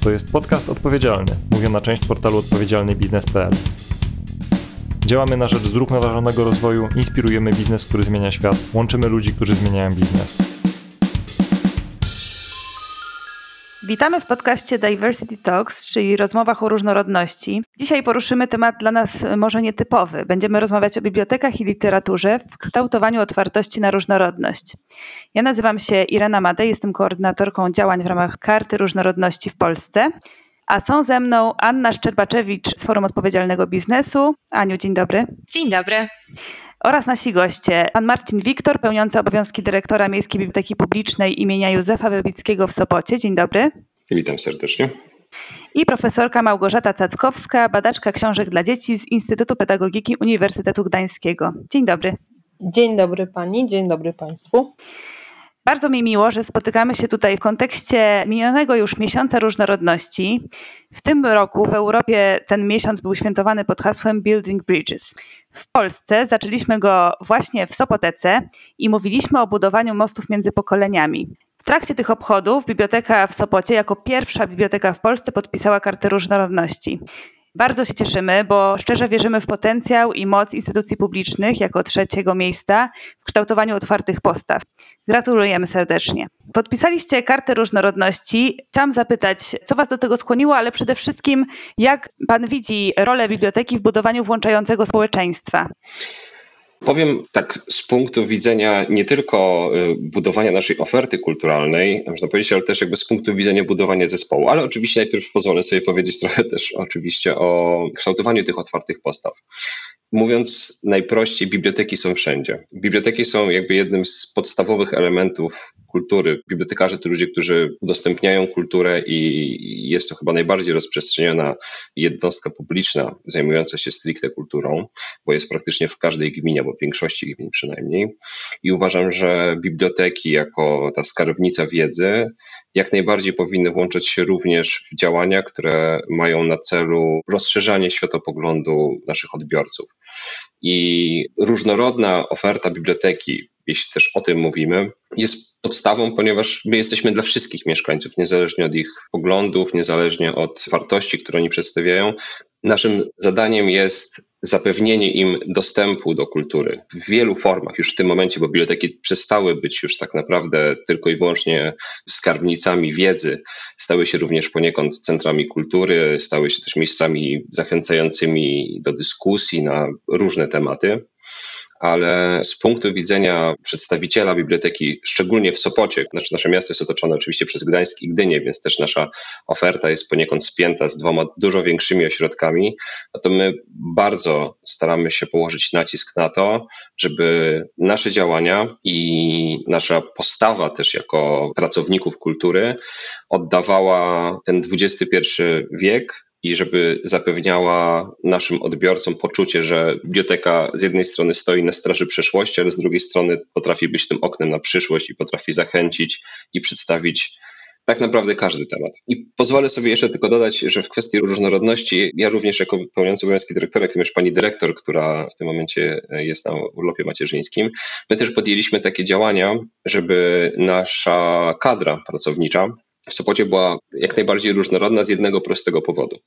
To jest podcast odpowiedzialny, mówiona część portalu odpowiedzialnybiznes.pl. Działamy na rzecz zrównoważonego rozwoju, inspirujemy biznes, który zmienia świat, łączymy ludzi, którzy zmieniają biznes. Witamy w podcaście Diversity Talks, czyli rozmowach o różnorodności. Dzisiaj poruszymy temat dla nas może nietypowy. Będziemy rozmawiać o bibliotekach i literaturze w kształtowaniu otwartości na różnorodność. Ja nazywam się Irena Madej, jestem koordynatorką działań w ramach Karty Różnorodności w Polsce. A są ze mną Anna Szczerbaczewicz z Forum Odpowiedzialnego Biznesu. Aniu, dzień dobry. Dzień dobry oraz nasi goście. Pan Marcin Wiktor, pełniący obowiązki dyrektora Miejskiej Biblioteki Publicznej imienia Józefa Wybickiego w Sopocie. Dzień dobry. Witam serdecznie. I profesorka Małgorzata Cackowska, badaczka książek dla dzieci z Instytutu Pedagogiki Uniwersytetu Gdańskiego. Dzień dobry. Dzień dobry pani, dzień dobry państwu. Bardzo mi miło, że spotykamy się tutaj w kontekście minionego już miesiąca różnorodności. W tym roku w Europie ten miesiąc był świętowany pod hasłem Building Bridges. W Polsce zaczęliśmy go właśnie w Sopotece i mówiliśmy o budowaniu mostów między pokoleniami. W trakcie tych obchodów biblioteka w Sopocie jako pierwsza biblioteka w Polsce podpisała kartę różnorodności. Bardzo się cieszymy, bo szczerze wierzymy w potencjał i moc instytucji publicznych jako trzeciego miejsca w kształtowaniu otwartych postaw. Gratulujemy serdecznie. Podpisaliście kartę różnorodności. Chciałam zapytać, co Was do tego skłoniło, ale przede wszystkim, jak Pan widzi rolę biblioteki w budowaniu włączającego społeczeństwa? Powiem tak z punktu widzenia nie tylko y, budowania naszej oferty kulturalnej, można powiedzieć, ale też jakby z punktu widzenia budowania zespołu. Ale oczywiście najpierw pozwolę sobie powiedzieć trochę też oczywiście o kształtowaniu tych otwartych postaw. Mówiąc najprościej, biblioteki są wszędzie. Biblioteki są jakby jednym z podstawowych elementów kultury. Bibliotekarze to ludzie, którzy udostępniają kulturę i jest to chyba najbardziej rozprzestrzeniona jednostka publiczna zajmująca się stricte kulturą, bo jest praktycznie w każdej gminie, bo w większości gmin przynajmniej. I uważam, że biblioteki jako ta skarbnica wiedzy jak najbardziej powinny włączać się również w działania, które mają na celu rozszerzanie światopoglądu naszych odbiorców. I różnorodna oferta biblioteki, jeśli też o tym mówimy, jest podstawą, ponieważ my jesteśmy dla wszystkich mieszkańców, niezależnie od ich poglądów, niezależnie od wartości, które oni przedstawiają. Naszym zadaniem jest zapewnienie im dostępu do kultury w wielu formach już w tym momencie, bo biblioteki przestały być już tak naprawdę tylko i wyłącznie skarbnicami wiedzy, stały się również poniekąd centrami kultury, stały się też miejscami zachęcającymi do dyskusji na różne tematy ale z punktu widzenia przedstawiciela biblioteki, szczególnie w Sopocie, znaczy nasze miasto jest otoczone oczywiście przez Gdańsk i Gdynię, więc też nasza oferta jest poniekąd spięta z dwoma dużo większymi ośrodkami, no to my bardzo staramy się położyć nacisk na to, żeby nasze działania i nasza postawa też jako pracowników kultury oddawała ten XXI wiek i żeby zapewniała naszym odbiorcom poczucie, że biblioteka z jednej strony stoi na straży przeszłości, ale z drugiej strony potrafi być tym oknem na przyszłość i potrafi zachęcić i przedstawić tak naprawdę każdy temat. I pozwolę sobie jeszcze tylko dodać, że w kwestii różnorodności, ja również jako pełniący obowiązki dyrektora, jak również pani dyrektor, która w tym momencie jest na urlopie macierzyńskim, my też podjęliśmy takie działania, żeby nasza kadra pracownicza w Sopocie była jak najbardziej różnorodna z jednego prostego powodu.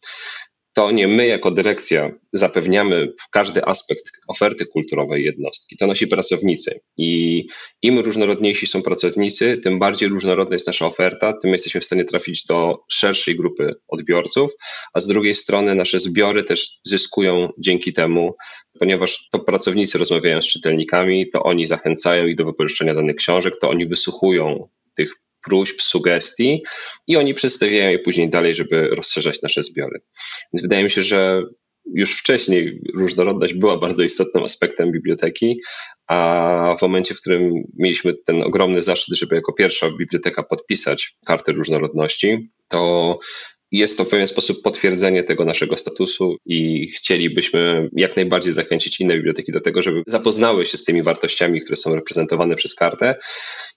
To nie my jako dyrekcja zapewniamy każdy aspekt oferty kulturowej jednostki, to nasi pracownicy. I im różnorodniejsi są pracownicy, tym bardziej różnorodna jest nasza oferta, tym jesteśmy w stanie trafić do szerszej grupy odbiorców, a z drugiej strony nasze zbiory też zyskują dzięki temu, ponieważ to pracownicy rozmawiają z czytelnikami, to oni zachęcają ich do wypożyczenia danych książek, to oni wysłuchują tych próśb, sugestii i oni przedstawiają je później dalej, żeby rozszerzać nasze zbiory. Więc wydaje mi się, że już wcześniej różnorodność była bardzo istotnym aspektem biblioteki, a w momencie, w którym mieliśmy ten ogromny zaszczyt, żeby jako pierwsza biblioteka podpisać kartę różnorodności, to jest to w pewien sposób potwierdzenie tego naszego statusu i chcielibyśmy jak najbardziej zachęcić inne biblioteki do tego, żeby zapoznały się z tymi wartościami, które są reprezentowane przez kartę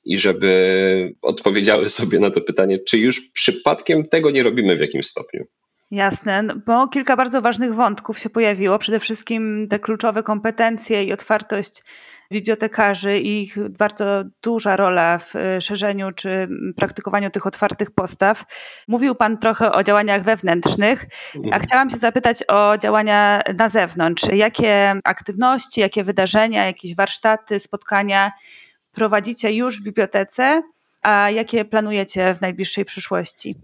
i żeby odpowiedziały sobie na to pytanie, czy już przypadkiem tego nie robimy w jakimś stopniu. Jasne, no, bo kilka bardzo ważnych wątków się pojawiło. Przede wszystkim te kluczowe kompetencje i otwartość bibliotekarzy i ich bardzo duża rola w y, szerzeniu czy praktykowaniu tych otwartych postaw. Mówił Pan trochę o działaniach wewnętrznych, a Mhm. chciałam się zapytać o działania na zewnątrz. Jakie aktywności, jakie wydarzenia, jakieś warsztaty, spotkania prowadzicie już w bibliotece, a jakie planujecie w najbliższej przyszłości?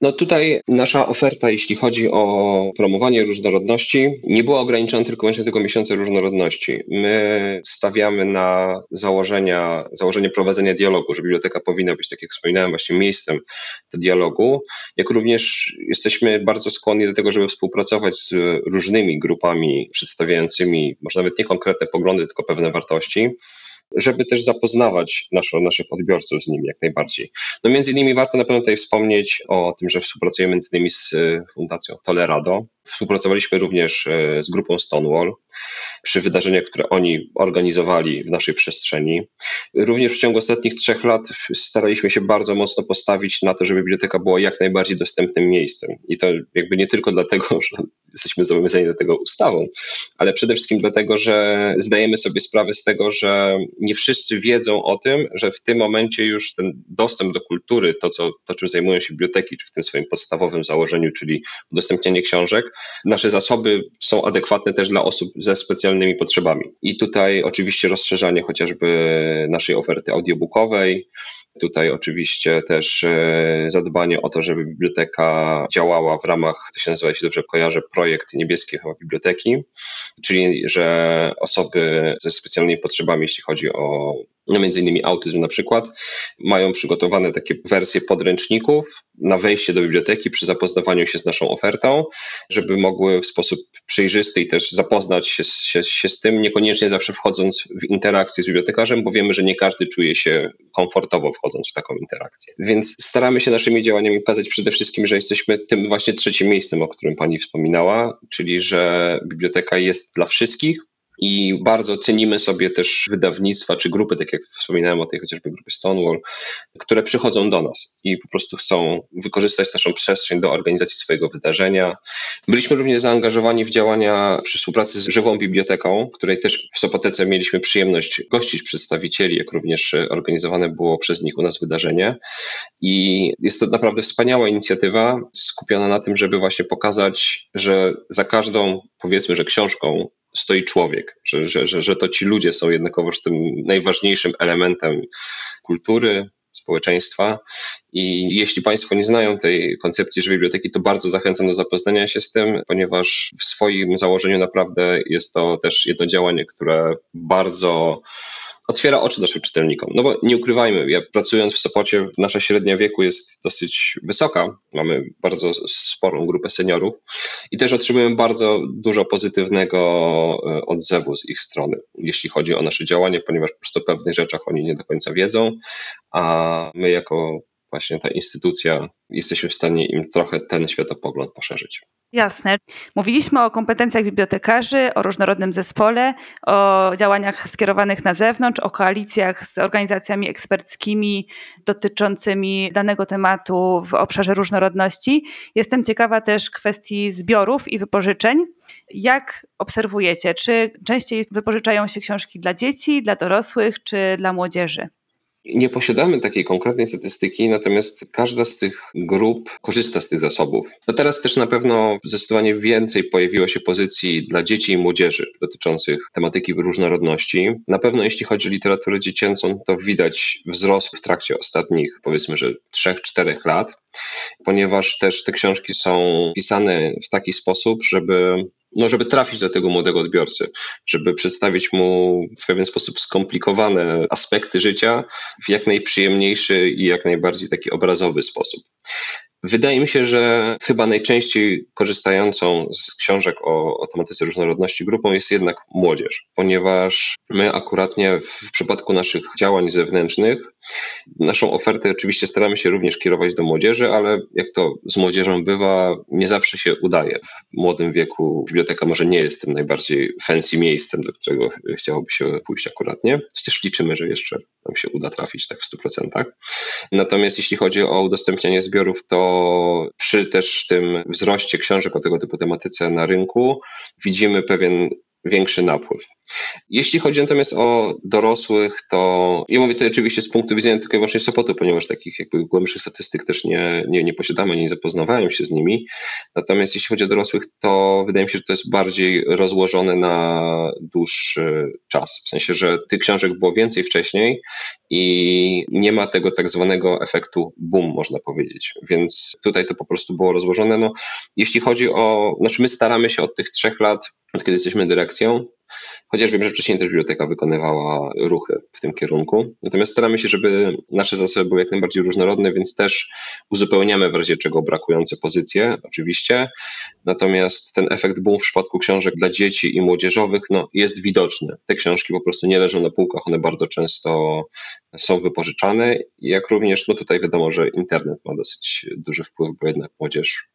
No tutaj nasza oferta, jeśli chodzi o promowanie różnorodności, nie była ograniczona tylko wyłącznie tego miesiąca różnorodności. My stawiamy na założenia, założenie prowadzenia dialogu, że biblioteka powinna być, tak jak wspominałem, właśnie miejscem do dialogu, jak również jesteśmy bardzo skłonni do tego, żeby współpracować z różnymi grupami przedstawiającymi może nawet nie konkretne poglądy, tylko pewne wartości żeby też zapoznawać naszych odbiorców z nimi jak najbardziej. No między innymi warto na pewno tutaj wspomnieć o tym, że współpracujemy między innymi z e, Fundacją Tolerado. Współpracowaliśmy również e, z grupą Stonewall przy wydarzeniach, które oni organizowali w naszej przestrzeni. Również w ciągu ostatnich trzech lat staraliśmy się bardzo mocno postawić na to, żeby biblioteka była jak najbardziej dostępnym miejscem. I to jakby nie tylko dlatego, że jesteśmy zobowiązani do tego ustawą, ale przede wszystkim dlatego, że zdajemy sobie sprawę z tego, że nie wszyscy wiedzą o tym, że w tym momencie już ten dostęp do kultury, to, co, to czym zajmują się biblioteki, w tym swoim podstawowym założeniu, czyli udostępnianie książek, nasze zasoby są adekwatne też dla osób ze specjalnymi potrzebami. I tutaj oczywiście rozszerzanie chociażby naszej oferty audiobookowej, Tutaj oczywiście też e, zadbanie o to, żeby biblioteka działała w ramach, to się nazywa, jeśli dobrze kojarzę, projekt Niebieskie chyba Biblioteki, czyli że osoby ze specjalnymi potrzebami, jeśli chodzi o między innymi autyzm na przykład, mają przygotowane takie wersje podręczników na wejście do biblioteki przy zapoznawaniu się z naszą ofertą, żeby mogły w sposób przejrzysty i też zapoznać się, się, się z tym, niekoniecznie zawsze wchodząc w interakcję z bibliotekarzem, bo wiemy, że nie każdy czuje się komfortowo wchodząc w taką interakcję. Więc staramy się naszymi działaniami pokazać przede wszystkim, że jesteśmy tym właśnie trzecim miejscem, o którym Pani wspominała, czyli że biblioteka jest dla wszystkich, i bardzo cenimy sobie też wydawnictwa czy grupy, tak jak wspominałem o tej chociażby grupie Stonewall, które przychodzą do nas i po prostu chcą wykorzystać naszą przestrzeń do organizacji swojego wydarzenia. Byliśmy również zaangażowani w działania przy współpracy z Żywą Biblioteką, której też w Sopotece mieliśmy przyjemność gościć przedstawicieli, jak również organizowane było przez nich u nas wydarzenie. I jest to naprawdę wspaniała inicjatywa skupiona na tym, żeby właśnie pokazać, że za każdą, powiedzmy, że książką stoi człowiek, że, że, że, że to ci ludzie są jednakowoż tym najważniejszym elementem kultury, społeczeństwa. I jeśli Państwo nie znają tej koncepcji żywej biblioteki, to bardzo zachęcam do zapoznania się z tym, ponieważ w swoim założeniu naprawdę jest to też jedno działanie, które bardzo otwiera oczy naszym czytelnikom. No bo nie ukrywajmy, ja pracując w Sopocie, nasza średnia wieku jest dosyć wysoka. Mamy bardzo sporą grupę seniorów i też otrzymujemy bardzo dużo pozytywnego e, odzewu z ich strony, jeśli chodzi o nasze działanie, ponieważ po prostu o pewnych rzeczach oni nie do końca wiedzą, a my jako właśnie ta instytucja jesteśmy w stanie im trochę ten światopogląd poszerzyć. Jasne. Mówiliśmy o kompetencjach bibliotekarzy, o różnorodnym zespole, o działaniach skierowanych na zewnątrz, o koalicjach z organizacjami eksperckimi dotyczącymi danego tematu w obszarze różnorodności. Jestem ciekawa też kwestii zbiorów i wypożyczeń. Jak obserwujecie? Czy częściej wypożyczają się książki dla dzieci, dla dorosłych czy dla młodzieży? Nie posiadamy takiej konkretnej statystyki, natomiast każda z tych grup korzysta z tych zasobów. No teraz też na pewno zdecydowanie więcej pojawiło się pozycji dla dzieci i młodzieży dotyczących tematyki różnorodności. Na pewno jeśli chodzi o literaturę dziecięcą, to widać wzrost w trakcie ostatnich powiedzmy, że 3-4 lat, ponieważ też te książki są pisane w taki sposób, żeby no, żeby trafić do tego młodego odbiorcy, żeby przedstawić mu w pewien sposób skomplikowane aspekty życia w jak najprzyjemniejszy i jak najbardziej taki obrazowy sposób. Wydaje mi się, że chyba najczęściej korzystającą z książek o, o tematyce różnorodności grupą jest jednak młodzież, ponieważ my akuratnie w przypadku naszych działań zewnętrznych, naszą ofertę oczywiście staramy się również kierować do młodzieży, ale jak to z młodzieżą bywa, nie zawsze się udaje. W młodym wieku biblioteka może nie jest tym najbardziej fancy miejscem, do którego chciałoby się pójść akuratnie, chociaż liczymy, że jeszcze nam się uda trafić tak w 100%. Natomiast jeśli chodzi o udostępnianie zbiorów, to przy też tym wzroście książek o tego typu tematyce na rynku widzimy pewien większy napływ. Jeśli chodzi natomiast o dorosłych, to ja mówię to oczywiście z punktu widzenia tylko i wyłącznie Sopotu, ponieważ takich jakby głębszych statystyk też nie, nie, nie posiadamy, nie zapoznawałem się z nimi. Natomiast jeśli chodzi o dorosłych, to wydaje mi się, że to jest bardziej rozłożone na dłuższy czas. W sensie, że tych książek było więcej wcześniej i nie ma tego tak zwanego efektu boom, można powiedzieć. Więc tutaj to po prostu było rozłożone. No, jeśli chodzi o, znaczy my staramy się od tych trzech lat, od kiedy jesteśmy chociaż wiem, że wcześniej też biblioteka wykonywała ruchy w tym kierunku. Natomiast staramy się, żeby nasze zasoby były jak najbardziej różnorodne, więc też uzupełniamy w razie czego brakujące pozycje, oczywiście. Natomiast ten efekt boom w przypadku książek dla dzieci i młodzieżowych no, jest widoczny. Te książki po prostu nie leżą na półkach, one bardzo często są wypożyczane, jak również no tutaj wiadomo, że internet ma dosyć duży wpływ, bo jednak młodzież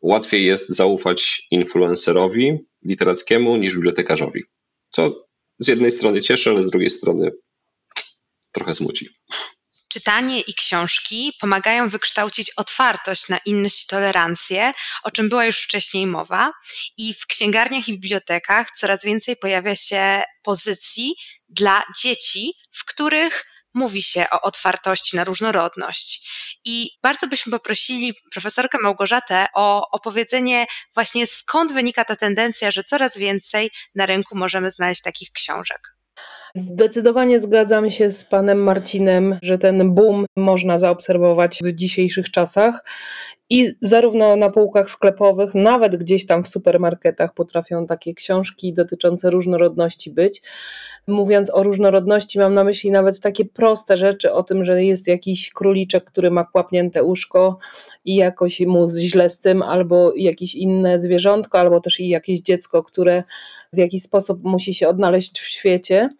łatwiej jest zaufać influencerowi literackiemu niż bibliotekarzowi. Co z jednej strony cieszy, ale z drugiej strony trochę smuci. Czytanie i książki pomagają wykształcić otwartość na inność i tolerancję, o czym była już wcześniej mowa, i w księgarniach i bibliotekach coraz więcej pojawia się pozycji dla dzieci, w których mówi się o otwartości na różnorodność. I bardzo byśmy poprosili profesorkę Małgorzatę o opowiedzenie właśnie skąd wynika ta tendencja, że coraz więcej na rynku możemy znaleźć takich książek. Zdecydowanie zgadzam się z panem Marcinem, że ten boom można zaobserwować w dzisiejszych czasach i zarówno na półkach sklepowych, nawet gdzieś tam w supermarketach potrafią takie książki dotyczące różnorodności być. Mówiąc o różnorodności, mam na myśli nawet takie proste rzeczy o tym, że jest jakiś króliczek, który ma kłapnięte uszko i jakoś mu źle z tym, albo jakieś inne zwierzątko, albo też i jakieś dziecko, które w jakiś sposób musi się odnaleźć w świecie.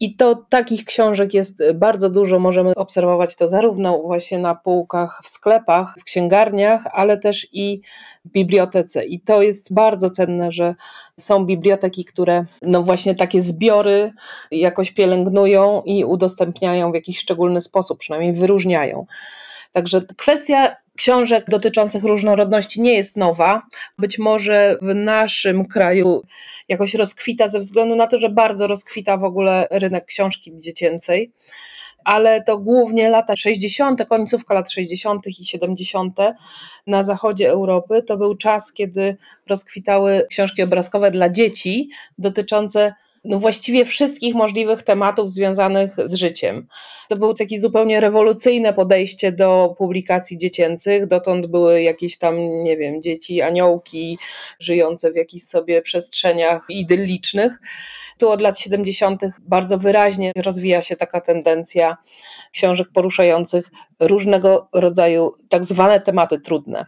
I to takich książek jest bardzo dużo. Możemy obserwować to zarówno właśnie na półkach w sklepach, w księgarniach, ale też i w bibliotece. I to jest bardzo cenne, że są biblioteki, które no właśnie takie zbiory jakoś pielęgnują i udostępniają w jakiś szczególny sposób, przynajmniej wyróżniają. Także kwestia książek dotyczących różnorodności nie jest nowa. Być może w naszym kraju jakoś rozkwita ze względu na to, że bardzo rozkwita w ogóle rynek książki dziecięcej. Ale to głównie lata 60., końcówka lat 60. i 70. na zachodzie Europy to był czas, kiedy rozkwitały książki obrazkowe dla dzieci dotyczące no właściwie wszystkich możliwych tematów związanych z życiem. To było takie zupełnie rewolucyjne podejście do publikacji dziecięcych. Dotąd były jakieś tam, nie wiem, dzieci, aniołki żyjące w jakichś sobie przestrzeniach idyllicznych. Tu od lat 70. bardzo wyraźnie rozwija się taka tendencja książek poruszających różnego rodzaju tak zwane tematy trudne.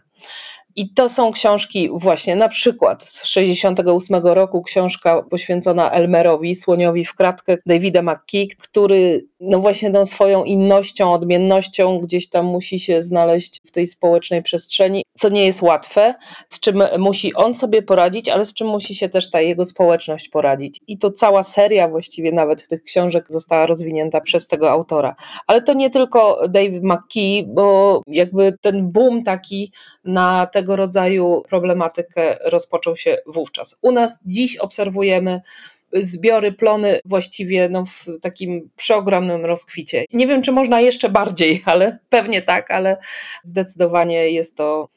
I to są książki właśnie, na przykład z 68 roku książka poświęcona Elmerowi, Słoniowi w kratkę Davida McKee, który no właśnie tą swoją innością, odmiennością gdzieś tam musi się znaleźć w tej społecznej przestrzeni, co nie jest łatwe, z czym musi on sobie poradzić, ale z czym musi się też ta jego społeczność poradzić. I to cała seria właściwie nawet tych książek została rozwinięta przez tego autora. Ale to nie tylko Dave McKee, bo jakby ten boom taki na tego rodzaju problematykę rozpoczął się wówczas. U nas dziś obserwujemy zbiory, plony właściwie no, w takim przeogromnym rozkwicie. Nie wiem, czy można jeszcze bardziej, ale pewnie tak, ale zdecydowanie jest to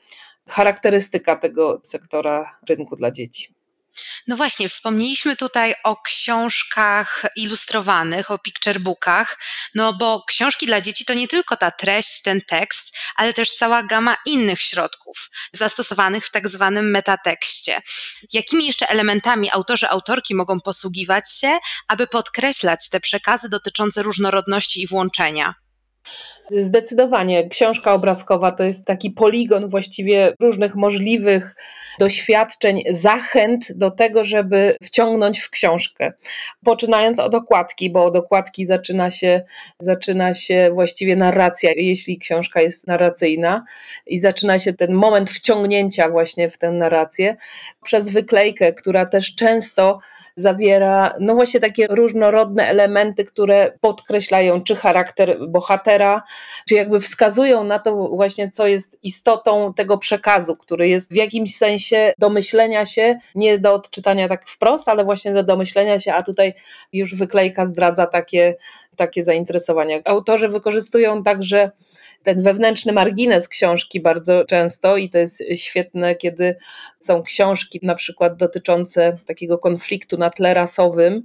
charakterystyka tego sektora rynku dla dzieci. No właśnie, wspomnieliśmy tutaj o książkach ilustrowanych, o picturebookach, no bo książki dla dzieci to nie tylko ta treść, ten tekst, ale też cała gama innych środków zastosowanych w tak zwanym metatekście. Jakimi jeszcze elementami autorzy, autorki mogą posługiwać się, aby podkreślać te przekazy dotyczące różnorodności i włączenia? Zdecydowanie. Książka obrazkowa to jest taki poligon właściwie różnych możliwych doświadczeń, zachęt do tego, żeby wciągnąć w książkę. Poczynając od okładki, bo od okładki zaczyna się, zaczyna się właściwie narracja, jeśli książka jest narracyjna, i zaczyna się ten moment wciągnięcia właśnie w tę narrację przez wyklejkę, która też często zawiera, no właśnie takie różnorodne elementy, które podkreślają czy charakter bohatera, czy jakby wskazują na to właśnie, co jest istotą tego przekazu, który jest w jakimś sensie do myślenia się, nie do odczytania tak wprost, ale właśnie do domyślenia się, a tutaj już wyklejka zdradza takie, takie zainteresowania. Autorzy wykorzystują także ten wewnętrzny margines książki bardzo często i to jest świetne, kiedy są książki na przykład dotyczące takiego konfliktu na tle rasowym,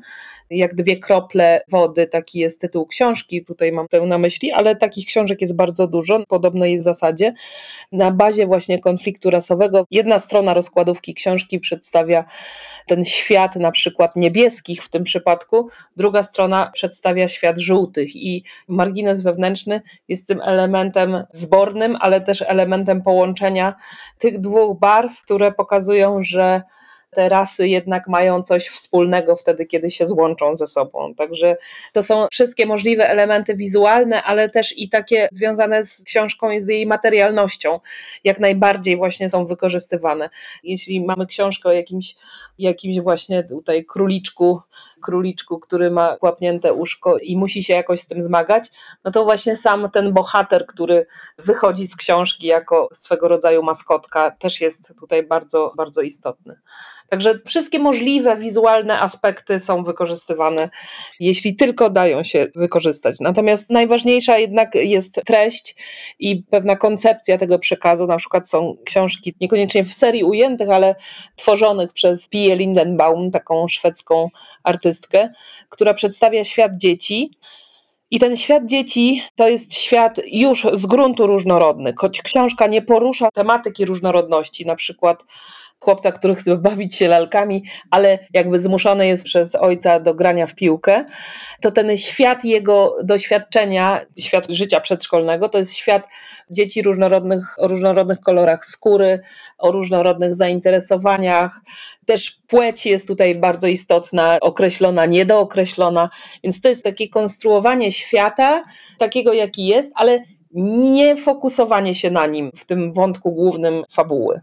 jak dwie krople wody, taki jest tytuł książki, tutaj mam tę na myśli, ale takich książek jest bardzo dużo, podobnej jest zasadzie. Na bazie właśnie konfliktu rasowego jedna strona rozkładówki książki przedstawia ten świat na przykład niebieskich w tym przypadku, druga strona przedstawia świat żółtych. I margines wewnętrzny jest tym elementem zbornym, ale też elementem połączenia tych dwóch barw, które pokazują, że te rasy jednak mają coś wspólnego wtedy, kiedy się złączą ze sobą. Także to są wszystkie możliwe elementy wizualne, ale też i takie związane z książką i z jej materialnością, jak najbardziej właśnie są wykorzystywane. Jeśli mamy książkę o jakimś, jakimś właśnie tutaj króliczku, króliczku, który ma kłapnięte uszko i musi się jakoś z tym zmagać, no to właśnie sam ten bohater, który wychodzi z książki jako swego rodzaju maskotka, też jest tutaj bardzo, bardzo istotny. Także wszystkie możliwe wizualne aspekty są wykorzystywane, jeśli tylko dają się wykorzystać. Natomiast najważniejsza jednak jest treść i pewna koncepcja tego przekazu. Na przykład są książki niekoniecznie w serii ujętych, ale tworzonych przez Pia Lindenbaum, taką szwedzką artystkę, która przedstawia świat dzieci. I ten świat dzieci to jest świat już z gruntu różnorodny, choć książka nie porusza tematyki różnorodności, na przykład chłopca, który chce bawić się lalkami, ale jakby zmuszony jest przez ojca do grania w piłkę, to ten świat jego doświadczenia, świat życia przedszkolnego, to jest świat dzieci różnorodnych, o różnorodnych kolorach skóry, o różnorodnych zainteresowaniach. Też płeć jest tutaj bardzo istotna, określona, niedookreślona, więc to jest takie konstruowanie świata, takiego jaki jest, ale nie fokusowanie się na nim w tym wątku głównym fabuły.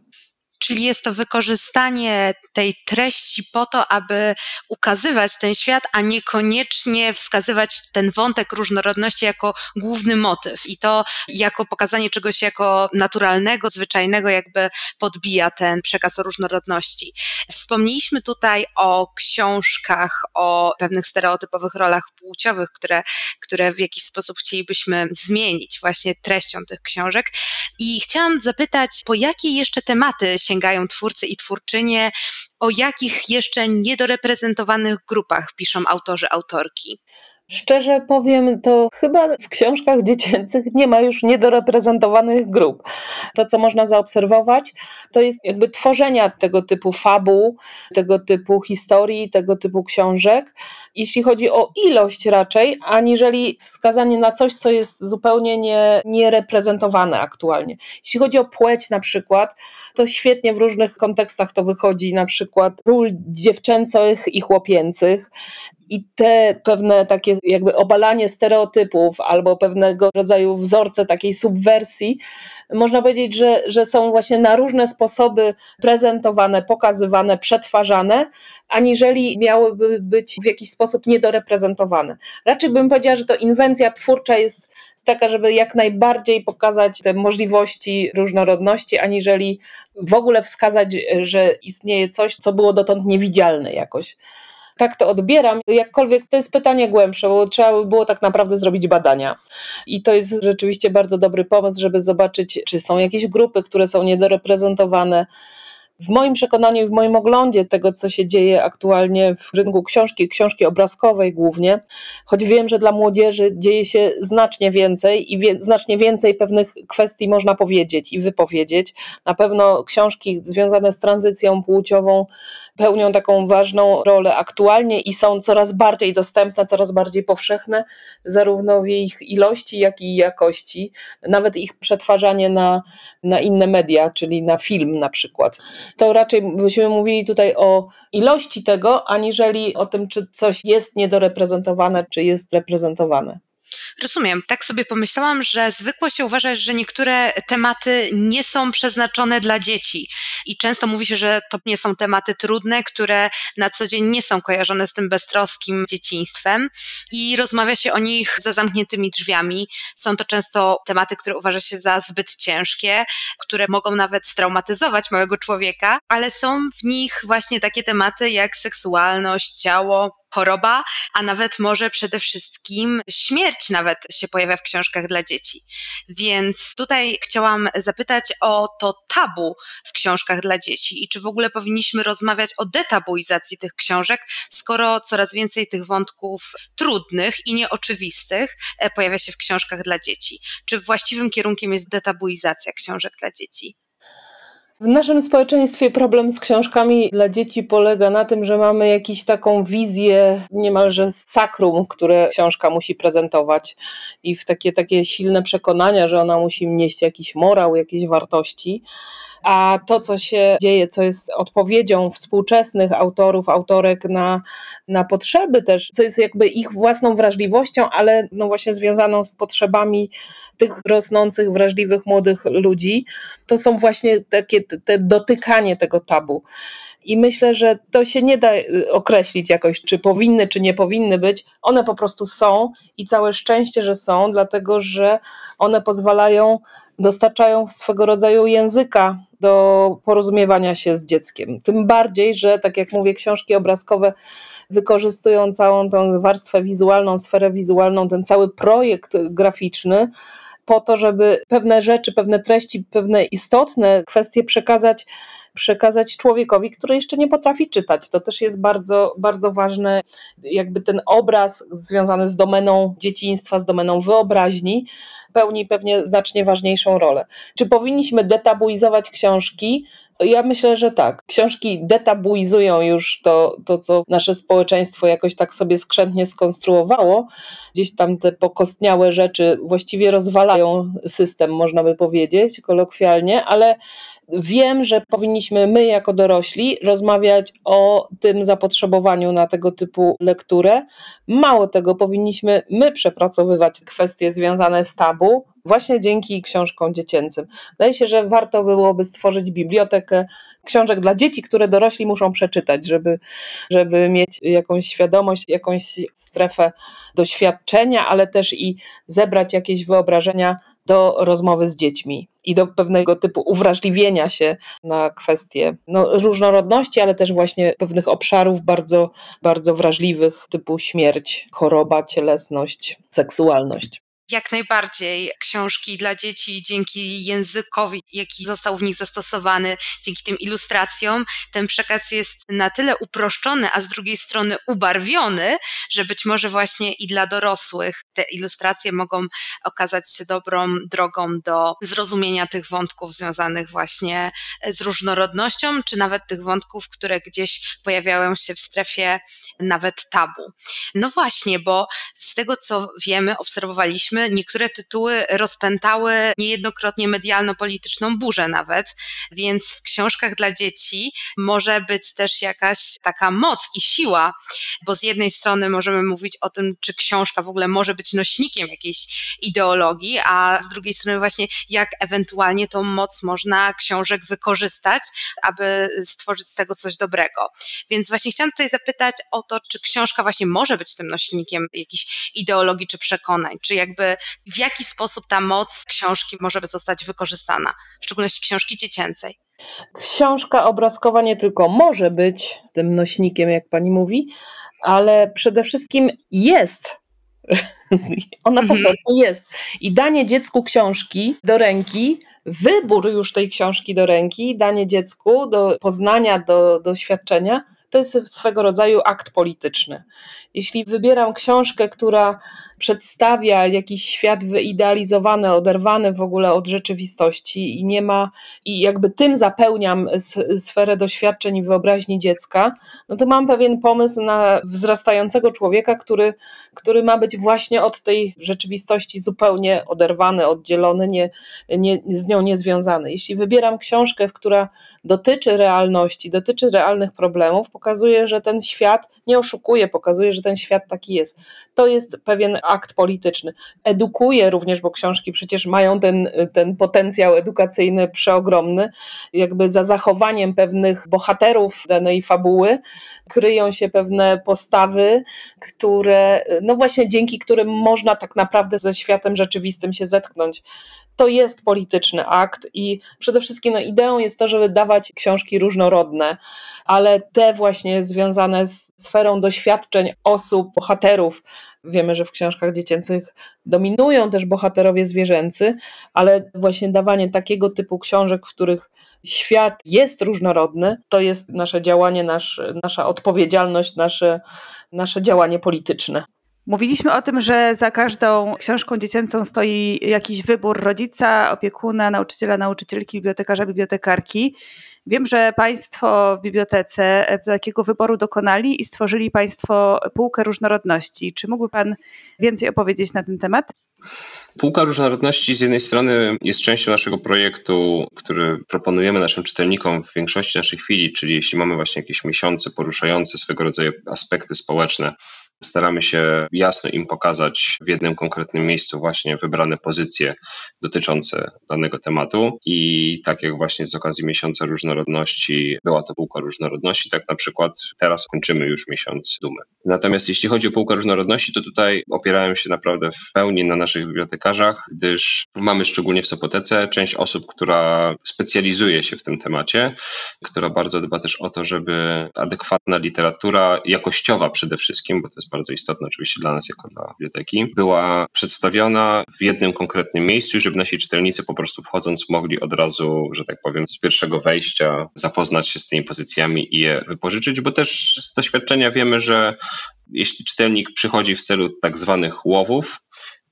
Czyli jest to wykorzystanie tej treści po to, aby ukazywać ten świat, a niekoniecznie wskazywać ten wątek różnorodności jako główny motyw. I to jako pokazanie czegoś jako naturalnego, zwyczajnego, jakby podbija ten przekaz o różnorodności. Wspomnieliśmy tutaj o książkach, o pewnych stereotypowych rolach płciowych, które, które w jakiś sposób chcielibyśmy zmienić właśnie treścią tych książek. I chciałam zapytać, po jakie jeszcze tematy sięgają twórcy i twórczynie, o jakich jeszcze niedoreprezentowanych grupach piszą autorzy, autorki. Szczerze powiem, to chyba w książkach dziecięcych nie ma już niedoreprezentowanych grup. To, co można zaobserwować, to jest jakby tworzenia tego typu fabuł, tego typu historii, tego typu książek, jeśli chodzi o ilość raczej, aniżeli wskazanie na coś, co jest zupełnie nie, niereprezentowane aktualnie. Jeśli chodzi o płeć na przykład, to świetnie w różnych kontekstach to wychodzi, na przykład ról dziewczęcych i chłopięcych, i te pewne takie jakby obalanie stereotypów albo pewnego rodzaju wzorce takiej subwersji, można powiedzieć, że, że są właśnie na różne sposoby prezentowane, pokazywane, przetwarzane, aniżeli miałyby być w jakiś sposób niedoreprezentowane. Raczej bym powiedziała, że to inwencja twórcza jest taka, żeby jak najbardziej pokazać te możliwości różnorodności, aniżeli w ogóle wskazać, że istnieje coś, co było dotąd niewidzialne jakoś tak to odbieram. Jakkolwiek to jest pytanie głębsze, bo trzeba by było tak naprawdę zrobić badania. I to jest rzeczywiście bardzo dobry pomysł, żeby zobaczyć, czy są jakieś grupy, które są niedoreprezentowane. W moim przekonaniu i w moim oglądzie tego, co się dzieje aktualnie w rynku książki, książki obrazkowej głównie, choć wiem, że dla młodzieży dzieje się znacznie więcej i wie, znacznie więcej pewnych kwestii można powiedzieć i wypowiedzieć. Na pewno książki związane z tranzycją płciową pełnią taką ważną rolę aktualnie i są coraz bardziej dostępne, coraz bardziej powszechne, zarówno w ich ilości, jak i jakości, nawet ich przetwarzanie na, na inne media, czyli na film na przykład. To raczej byśmy mówili tutaj o ilości tego, aniżeli o tym, czy coś jest niedoreprezentowane, czy jest reprezentowane. Rozumiem. Tak sobie pomyślałam, że zwykło się uważać, że niektóre tematy nie są przeznaczone dla dzieci i często mówi się, że to nie są tematy trudne, które na co dzień nie są kojarzone z tym beztroskim dzieciństwem i rozmawia się o nich za zamkniętymi drzwiami. Są to często tematy, które uważa się za zbyt ciężkie, które mogą nawet straumatyzować małego człowieka, ale są w nich właśnie takie tematy jak seksualność, ciało, choroba, a nawet może przede wszystkim śmierć nawet się pojawia w książkach dla dzieci. Więc tutaj chciałam zapytać o to tabu w książkach dla dzieci i czy w ogóle powinniśmy rozmawiać o detabuizacji tych książek, skoro coraz więcej tych wątków trudnych i nieoczywistych e, pojawia się w książkach dla dzieci. Czy właściwym kierunkiem jest detabuizacja książek dla dzieci? W naszym społeczeństwie problem z książkami dla dzieci polega na tym, że mamy jakąś taką wizję niemalże sakrum, które książka musi prezentować. I w takie, takie silne przekonania, że ona musi nieść jakiś morał, jakieś wartości a to, co się dzieje, co jest odpowiedzią współczesnych autorów, autorek na, na potrzeby też, co jest jakby ich własną wrażliwością, ale no właśnie związaną z potrzebami tych rosnących, wrażliwych młodych ludzi, to są właśnie takie te dotykanie tego tabu. I myślę, że to się nie da y, określić jakoś, czy powinny, czy nie powinny być. One po prostu są i całe szczęście, że są, dlatego że one pozwalają, dostarczają swego rodzaju języka do porozumiewania się z dzieckiem. Tym bardziej, że tak jak mówię, książki obrazkowe wykorzystują całą tą warstwę wizualną, sferę wizualną, ten cały projekt graficzny po to, żeby pewne rzeczy, pewne treści, pewne istotne kwestie przekazać przekazać człowiekowi, który jeszcze nie potrafi czytać. To też jest bardzo, bardzo ważne, jakby ten obraz związany z domeną dzieciństwa, z domeną wyobraźni, pełni pewnie znacznie ważniejszą rolę. Czy powinniśmy detabuizować książki? Ja myślę, że tak. Książki detabuizują już to, to, co nasze społeczeństwo jakoś tak sobie skrzętnie skonstruowało. Gdzieś tam te pokostniałe rzeczy właściwie rozwalają system, można by powiedzieć kolokwialnie, ale wiem, że powinniśmy my jako dorośli rozmawiać o tym zapotrzebowaniu na tego typu lekturę. Mało tego, powinniśmy my przepracowywać kwestie związane z tabu, właśnie dzięki książkom dziecięcym. Wydaje się, że warto byłoby stworzyć bibliotekę książek dla dzieci, które dorośli muszą przeczytać, żeby, żeby mieć jakąś świadomość, jakąś strefę doświadczenia, ale też i zebrać jakieś wyobrażenia do rozmowy z dziećmi i do pewnego typu uwrażliwienia się na kwestie no, różnorodności, ale też właśnie pewnych obszarów bardzo, bardzo wrażliwych, typu śmierć, choroba, cielesność, seksualność. Jak najbardziej książki dla dzieci dzięki językowi, jaki został w nich zastosowany, dzięki tym ilustracjom, ten przekaz jest na tyle uproszczony, a z drugiej strony ubarwiony, że być może właśnie i dla dorosłych te ilustracje mogą okazać się dobrą drogą do zrozumienia tych wątków związanych właśnie z różnorodnością, czy nawet tych wątków, które gdzieś pojawiają się w strefie nawet tabu. No właśnie, bo z tego co wiemy, obserwowaliśmy, niektóre tytuły rozpętały niejednokrotnie medialno-polityczną burzę nawet, więc w książkach dla dzieci może być też jakaś taka moc i siła, bo z jednej strony możemy mówić o tym, czy książka w ogóle może być nośnikiem jakiejś ideologii, a z drugiej strony właśnie jak ewentualnie tą moc można książek wykorzystać, aby stworzyć z tego coś dobrego. Więc właśnie chciałam tutaj zapytać o to, czy książka właśnie może być tym nośnikiem jakiejś ideologii czy przekonań, czy jakby w jaki sposób ta moc książki może zostać wykorzystana, w szczególności książki dziecięcej. Książka obrazkowa nie tylko może być tym nośnikiem, jak pani mówi, ale przede wszystkim jest. Ona po mhm. prostu jest. I danie dziecku książki do ręki, wybór już tej książki do ręki, danie dziecku do poznania, do doświadczenia, to jest swego rodzaju akt polityczny. Jeśli wybieram książkę, która przedstawia jakiś świat wyidealizowany, oderwany w ogóle od rzeczywistości i nie ma, i jakby tym zapełniam sferę doświadczeń i wyobraźni dziecka, no to mam pewien pomysł na wzrastającego człowieka, który, który ma być właśnie od tej rzeczywistości zupełnie oderwany, oddzielony, nie, nie, z nią niezwiązany. Jeśli wybieram książkę, która dotyczy realności, dotyczy realnych problemów, pokazuje, że ten świat nie oszukuje, pokazuje, że ten świat taki jest. To jest pewien akt polityczny. Edukuje również, bo książki przecież mają ten, ten potencjał edukacyjny przeogromny, jakby za zachowaniem pewnych bohaterów danej fabuły kryją się pewne postawy, które, no właśnie dzięki którym można tak naprawdę ze światem rzeczywistym się zetknąć. To jest polityczny akt i przede wszystkim no, ideą jest to, żeby dawać książki różnorodne, ale te właśnie związane z sferą doświadczeń osób, bohaterów. Wiemy, że w książkach dziecięcych dominują też bohaterowie zwierzęcy, ale właśnie dawanie takiego typu książek, w których świat jest różnorodny, to jest nasze działanie, nasz, nasza odpowiedzialność, nasze, nasze działanie polityczne. Mówiliśmy o tym, że za każdą książką dziecięcą stoi jakiś wybór rodzica, opiekuna, nauczyciela, nauczycielki, bibliotekarza, bibliotekarki. Wiem, że Państwo w bibliotece takiego wyboru dokonali i stworzyli Państwo półkę różnorodności. Czy mógłby Pan więcej opowiedzieć na ten temat? Półka różnorodności z jednej strony jest częścią naszego projektu, który proponujemy naszym czytelnikom w większości naszej chwili, czyli jeśli mamy właśnie jakieś miesiące poruszające swego rodzaju aspekty społeczne, Staramy się jasno im pokazać w jednym konkretnym miejscu właśnie wybrane pozycje dotyczące danego tematu i tak jak właśnie z okazji miesiąca różnorodności była to półka różnorodności, tak na przykład teraz kończymy już miesiąc dumy. Natomiast jeśli chodzi o półkę różnorodności, to tutaj opierałem się naprawdę w pełni na naszych bibliotekarzach, gdyż mamy szczególnie w Sopotece część osób, która specjalizuje się w tym temacie, która bardzo dba też o to, żeby adekwatna literatura, jakościowa przede wszystkim, bo to jest jest bardzo istotne oczywiście dla nas jako dla biblioteki, była przedstawiona w jednym konkretnym miejscu, żeby nasi czytelnicy po prostu wchodząc mogli od razu, że tak powiem, z pierwszego wejścia zapoznać się z tymi pozycjami i je wypożyczyć, bo też z doświadczenia wiemy, że jeśli czytelnik przychodzi w celu tak zwanych łowów,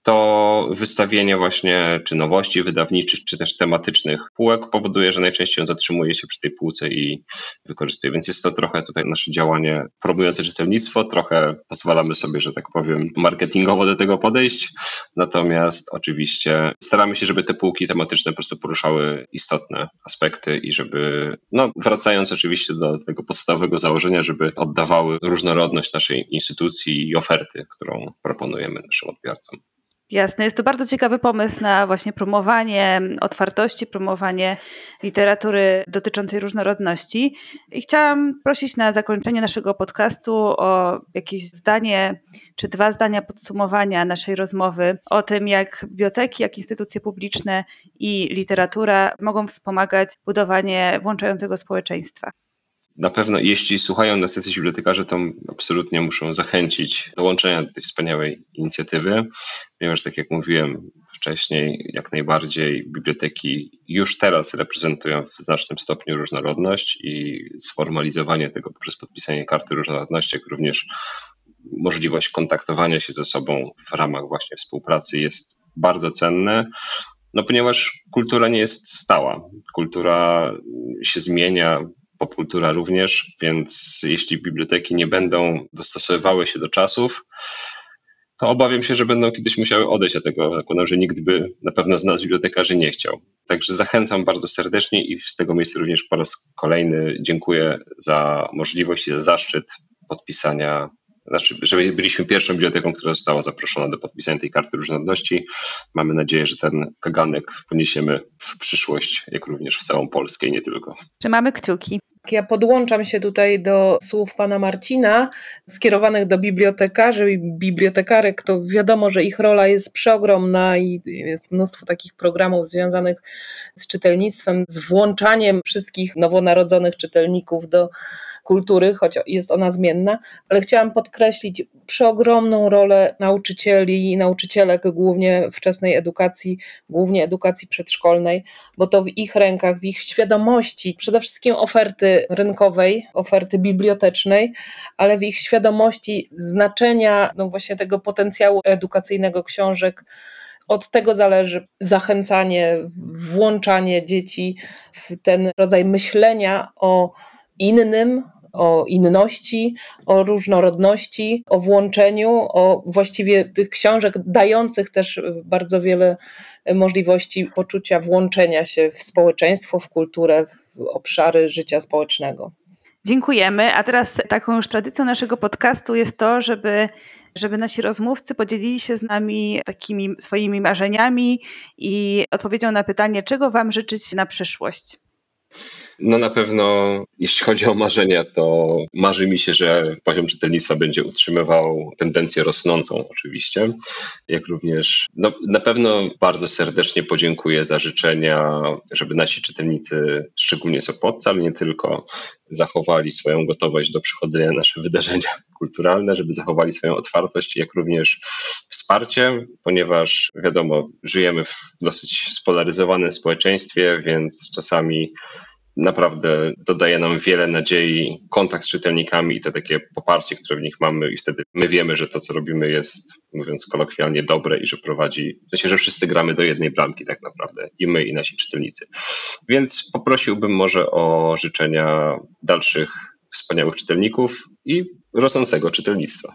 to wystawienie właśnie czy nowości wydawniczych, czy też tematycznych półek powoduje, że najczęściej on zatrzymuje się przy tej półce i wykorzystuje. Więc jest to trochę tutaj nasze działanie promujące czytelnictwo, trochę pozwalamy sobie, że tak powiem, marketingowo do tego podejść. Natomiast oczywiście staramy się, żeby te półki tematyczne po prostu poruszały istotne aspekty i żeby, no wracając oczywiście do tego podstawowego założenia, żeby oddawały różnorodność naszej instytucji i oferty, którą proponujemy naszym odbiorcom. Jasne, jest to bardzo ciekawy pomysł na właśnie promowanie otwartości, promowanie literatury dotyczącej różnorodności. I chciałam prosić na zakończenie naszego podcastu o jakieś zdanie czy dwa zdania podsumowania naszej rozmowy o tym, jak biblioteki, jak instytucje publiczne i literatura mogą wspomagać budowanie włączającego społeczeństwa na pewno, jeśli słuchają nas jacyś bibliotekarze, to absolutnie muszą zachęcić do łączenia tej wspaniałej inicjatywy, ponieważ tak jak mówiłem wcześniej, jak najbardziej biblioteki już teraz reprezentują w znacznym stopniu różnorodność i sformalizowanie tego poprzez podpisanie karty różnorodności, jak również możliwość kontaktowania się ze sobą w ramach właśnie współpracy jest bardzo cenne. No, ponieważ kultura nie jest stała. Kultura się zmienia, popkultura również, więc jeśli biblioteki nie będą dostosowywały się do czasów, to obawiam się, że będą kiedyś musiały odejść od tego zakładam, że nikt by na pewno z nas bibliotekarzy nie chciał. Także zachęcam bardzo serdecznie i z tego miejsca również po raz kolejny dziękuję za możliwość i za zaszczyt podpisania znaczy, że byliśmy pierwszą biblioteką, która została zaproszona do podpisania tej karty różnorodności. Mamy nadzieję, że ten kaganek poniesiemy w przyszłość, jak również w całą Polskę i nie tylko. Trzymamy kciuki. Ja podłączam się tutaj do słów pana Marcina, skierowanych do bibliotekarzy i bibliotekarek. To wiadomo, że ich rola jest przeogromna i jest mnóstwo takich programów związanych z czytelnictwem, z włączaniem wszystkich nowonarodzonych czytelników do kultury, choć jest ona zmienna, ale chciałam podkreślić przeogromną rolę nauczycieli i nauczycielek, głównie wczesnej edukacji, głównie edukacji przedszkolnej, bo to w ich rękach, w ich świadomości, przede wszystkim oferty rynkowej, oferty bibliotecznej, ale w ich świadomości znaczenia no właśnie tego potencjału edukacyjnego książek. Od tego zależy zachęcanie, włączanie dzieci w ten rodzaj myślenia o innym, o inności, o różnorodności, o włączeniu, o właściwie tych książek dających też bardzo wiele możliwości poczucia włączenia się w społeczeństwo, w kulturę, w obszary życia społecznego. Dziękujemy. A teraz taką już tradycją naszego podcastu jest to, żeby, żeby nasi rozmówcy podzielili się z nami takimi swoimi marzeniami i odpowiedzią na pytanie, czego Wam życzyć na przyszłość. No na pewno, jeśli chodzi o marzenia, to marzy mi się, że poziom czytelnictwa będzie utrzymywał tendencję rosnącą oczywiście, jak również no, na pewno bardzo serdecznie podziękuję za życzenia, żeby nasi czytelnicy, szczególnie Sopotca, ale nie tylko, zachowali swoją gotowość do przychodzenia na nasze wydarzenia kulturalne, żeby zachowali swoją otwartość, jak również wsparcie, ponieważ wiadomo, żyjemy w dosyć spolaryzowanym społeczeństwie, więc czasami naprawdę dodaje nam wiele nadziei kontakt z czytelnikami i to takie poparcie, które w nich mamy i wtedy my wiemy, że to, co robimy jest, mówiąc kolokwialnie, dobre i że prowadzi, w sensie, że wszyscy gramy do jednej bramki tak naprawdę, i my, i nasi czytelnicy. Więc poprosiłbym może o życzenia dalszych wspaniałych czytelników i rosnącego czytelnictwa.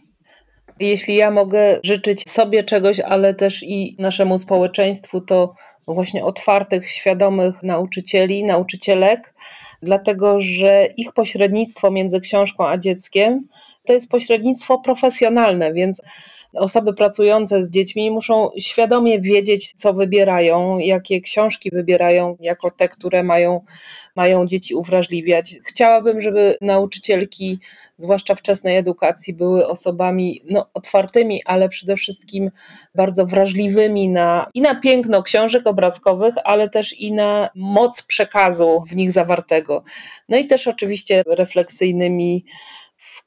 Jeśli ja mogę życzyć sobie czegoś, ale też i naszemu społeczeństwu, to właśnie otwartych, świadomych nauczycieli, nauczycielek, dlatego że ich pośrednictwo między książką a dzieckiem to jest pośrednictwo profesjonalne, więc osoby pracujące z dziećmi muszą świadomie wiedzieć, co wybierają, jakie książki wybierają jako te, które mają, mają dzieci uwrażliwiać. Chciałabym, żeby nauczycielki, zwłaszcza wczesnej edukacji, były osobami no, otwartymi, ale przede wszystkim bardzo wrażliwymi na, i na piękno książek obrazkowych, ale też i na moc przekazu w nich zawartego. No i też oczywiście refleksyjnymi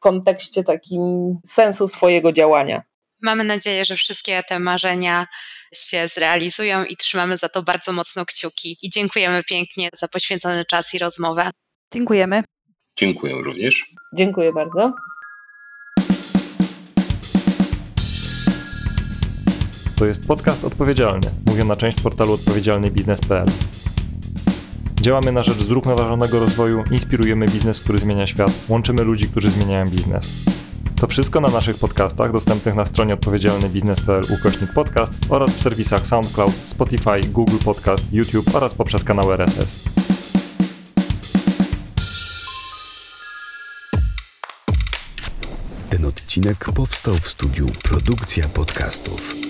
kontekście takim sensu swojego działania. Mamy nadzieję, że wszystkie te marzenia się zrealizują i trzymamy za to bardzo mocno kciuki. I dziękujemy pięknie za poświęcony czas i rozmowę. Dziękujemy. Dziękuję również. Dziękuję bardzo. To jest podcast odpowiedzialny, mówiona część portalu odpowiedzialnybiznes.pl. Działamy na rzecz zrównoważonego rozwoju, inspirujemy biznes, który zmienia świat, łączymy ludzi, którzy zmieniają biznes. To wszystko na naszych podcastach dostępnych na stronie odpowiedzialnybiznes.pl ukośnik podcast oraz w serwisach SoundCloud, Spotify, Google Podcast, YouTube oraz poprzez kanał RSS. Ten odcinek powstał w studiu Produkcja Podcastów.